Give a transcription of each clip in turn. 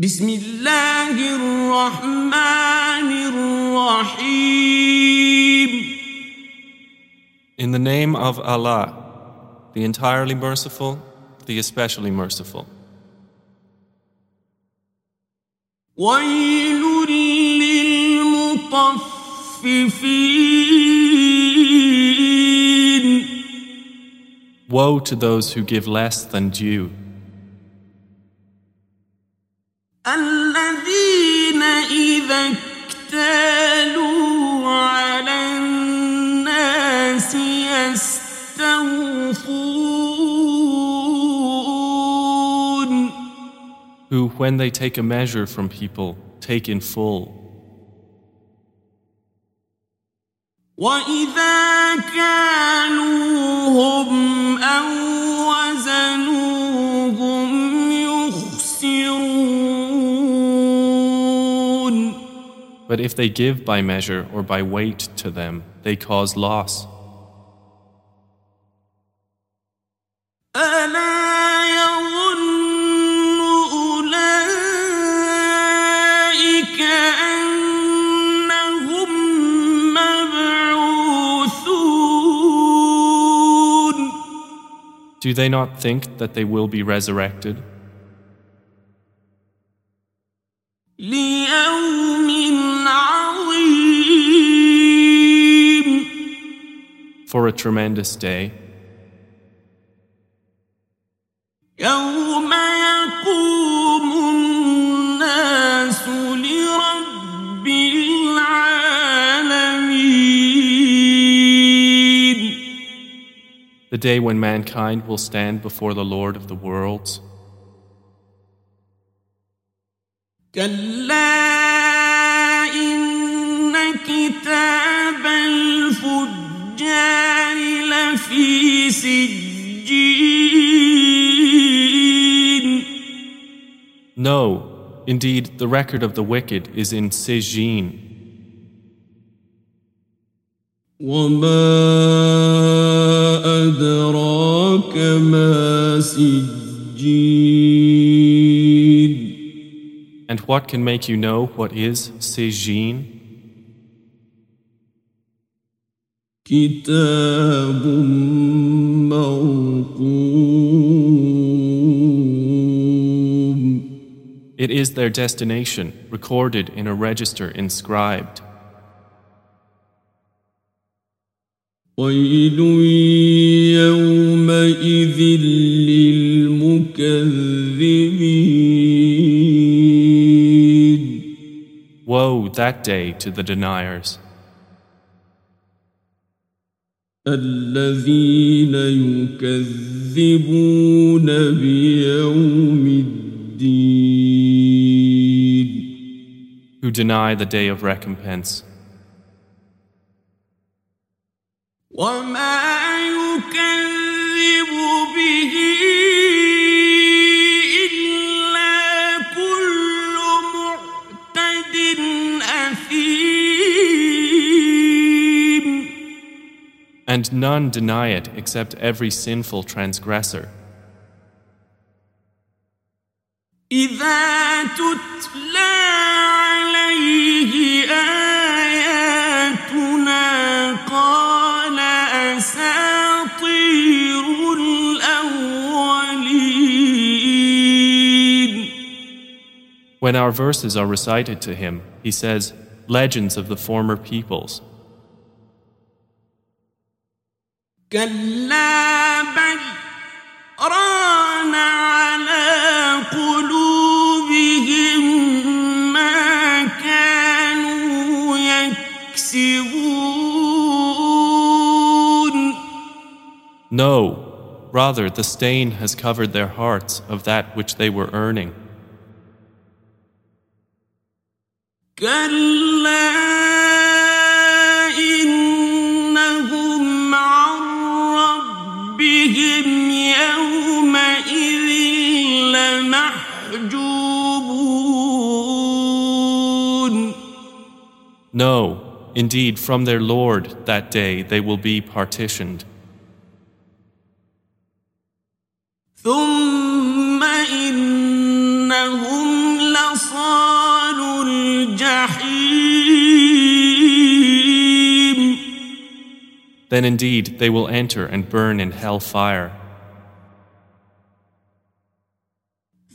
بسم الله الرحمن الرحيم In the name of Allah, the entirely merciful, the especially merciful. ويل للمطففين Woe to those who give less than due, who, when they take a measure from people, take in full, وإذا كانوهم أو وزنوهم يخسرون but if they give by measure or by weight to them, they cause loss. Do they not think that they will be resurrected? ليوم عظيم For a tremendous day, يوم the day when mankind will stand before the Lord of the worlds. No, indeed, the record of the wicked is in Sijjeen. أدراك ما سجين And what can make you know what is Sijjeen? كتاب موقوم It is their destination, recorded in a register inscribed. ويل يومئذ للمكذبين Woe that day to the deniers, الذين يكذبون بيوم الدين who deny the day of recompense. And none deny it except every sinful transgressor. إذا تتلى عليه آياتنا When our verses are recited to him, he says, Legends of the former peoples. No, rather the stain has covered their hearts of that which they were earning. No, indeed, from their Lord that day they will be partitioned. ثم إنهم لصالوا الجحيم Then indeed they will enter and burn in hell fire.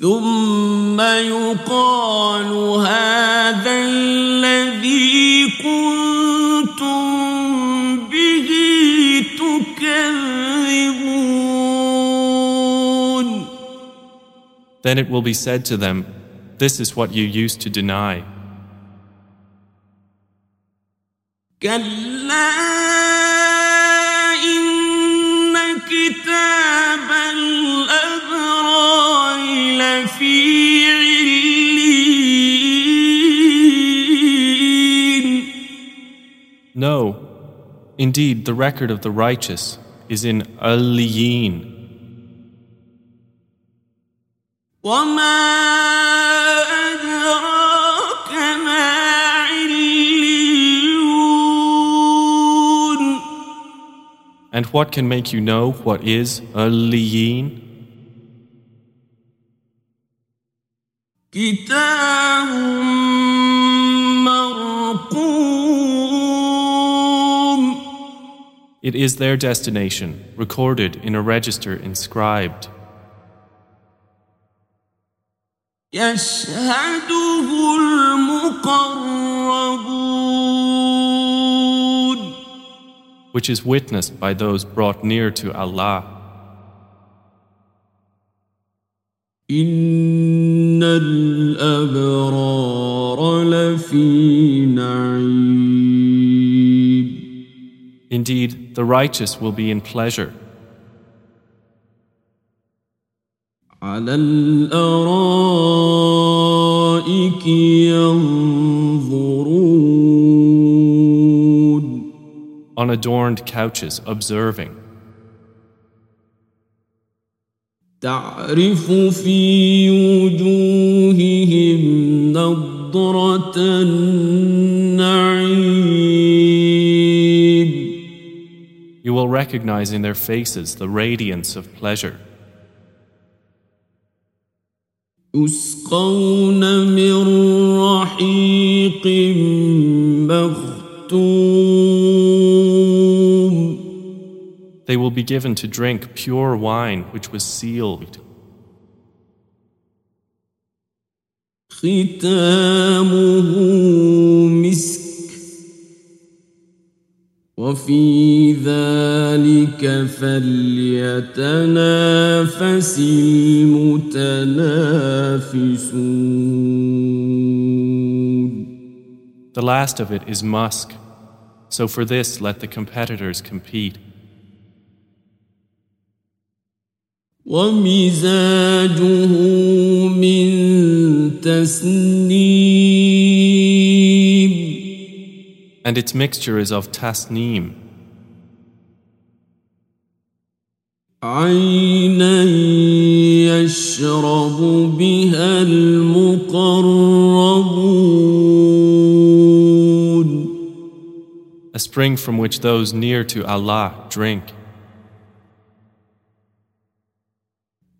ثم يقال هذا الذي كنتم به تكذبون Then it will be said to them, This is what you used to deny. كلا indeed, the record of the righteous is in Aliyin. وما أدراك ما عليون And what can make you know what is Aliyin? كتاب It is their destination, recorded in a register inscribed. يشهده المقربون which is witnessed by those brought near to Allah. إن الأبرار لفي Indeed, the righteous will be in pleasure, على الأرائك ينظرون on adorned couches, observing. تعرف في وجوههم نضرة recognize in their faces the radiance of pleasure. يسقون من رحيق مختوم They will be given to drink pure wine which was sealed. ختامه مسك وفي ذلك فليتنافس المتنافسون The last of it is musk. So for this, let the competitors compete. ومزاجه من تسنيم And its mixture is of tasneem, عينا يشرب بها المقربون a spring from which those near to Allah drink.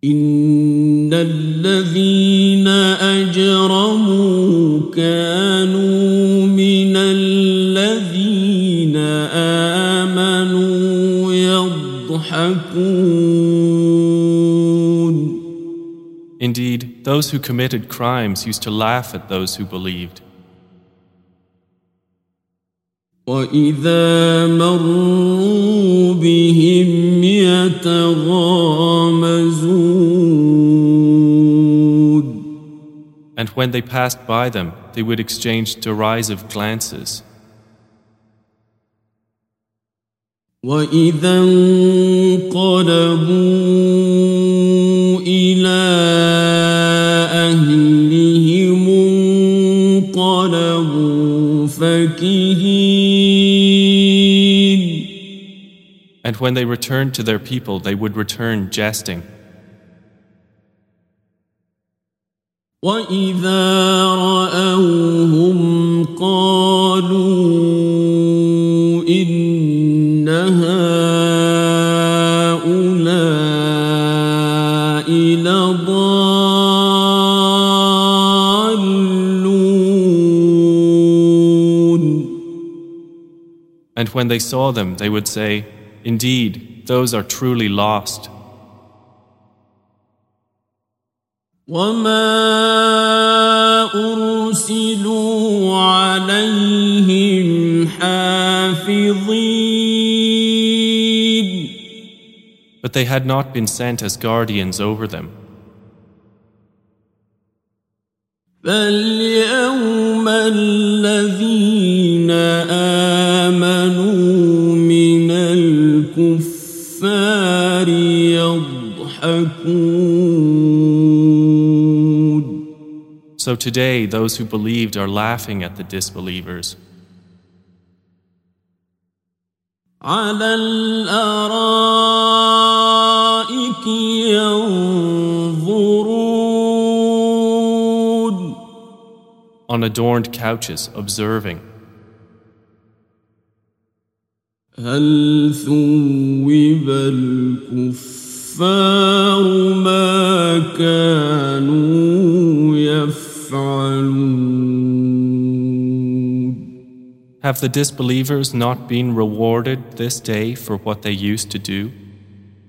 إن الذين أجرموا كانوا Indeed, those who committed crimes used to laugh at those who believed. وإذا مروا بهم يتغامزون And when they passed by them, they would exchange derisive glances. وإذا انقلبوا إلى أهلهم انقلبوا فكهين And when they returned to their people, they would return jesting. وإذا رأوهم And when they saw them, they would say, Indeed, those are truly lost. وما أرسلوا عليهم حافظين But they had not been sent as guardians over them. فاليوم الذين آمنوا من الكفار يضحكون So today, those who believed are laughing at the disbelievers. على الأرائك ينظرون On adorned couches, observing. هل ثوب الكفار ما كانوا يفعلون Have the disbelievers not been rewarded this day for what they used to do?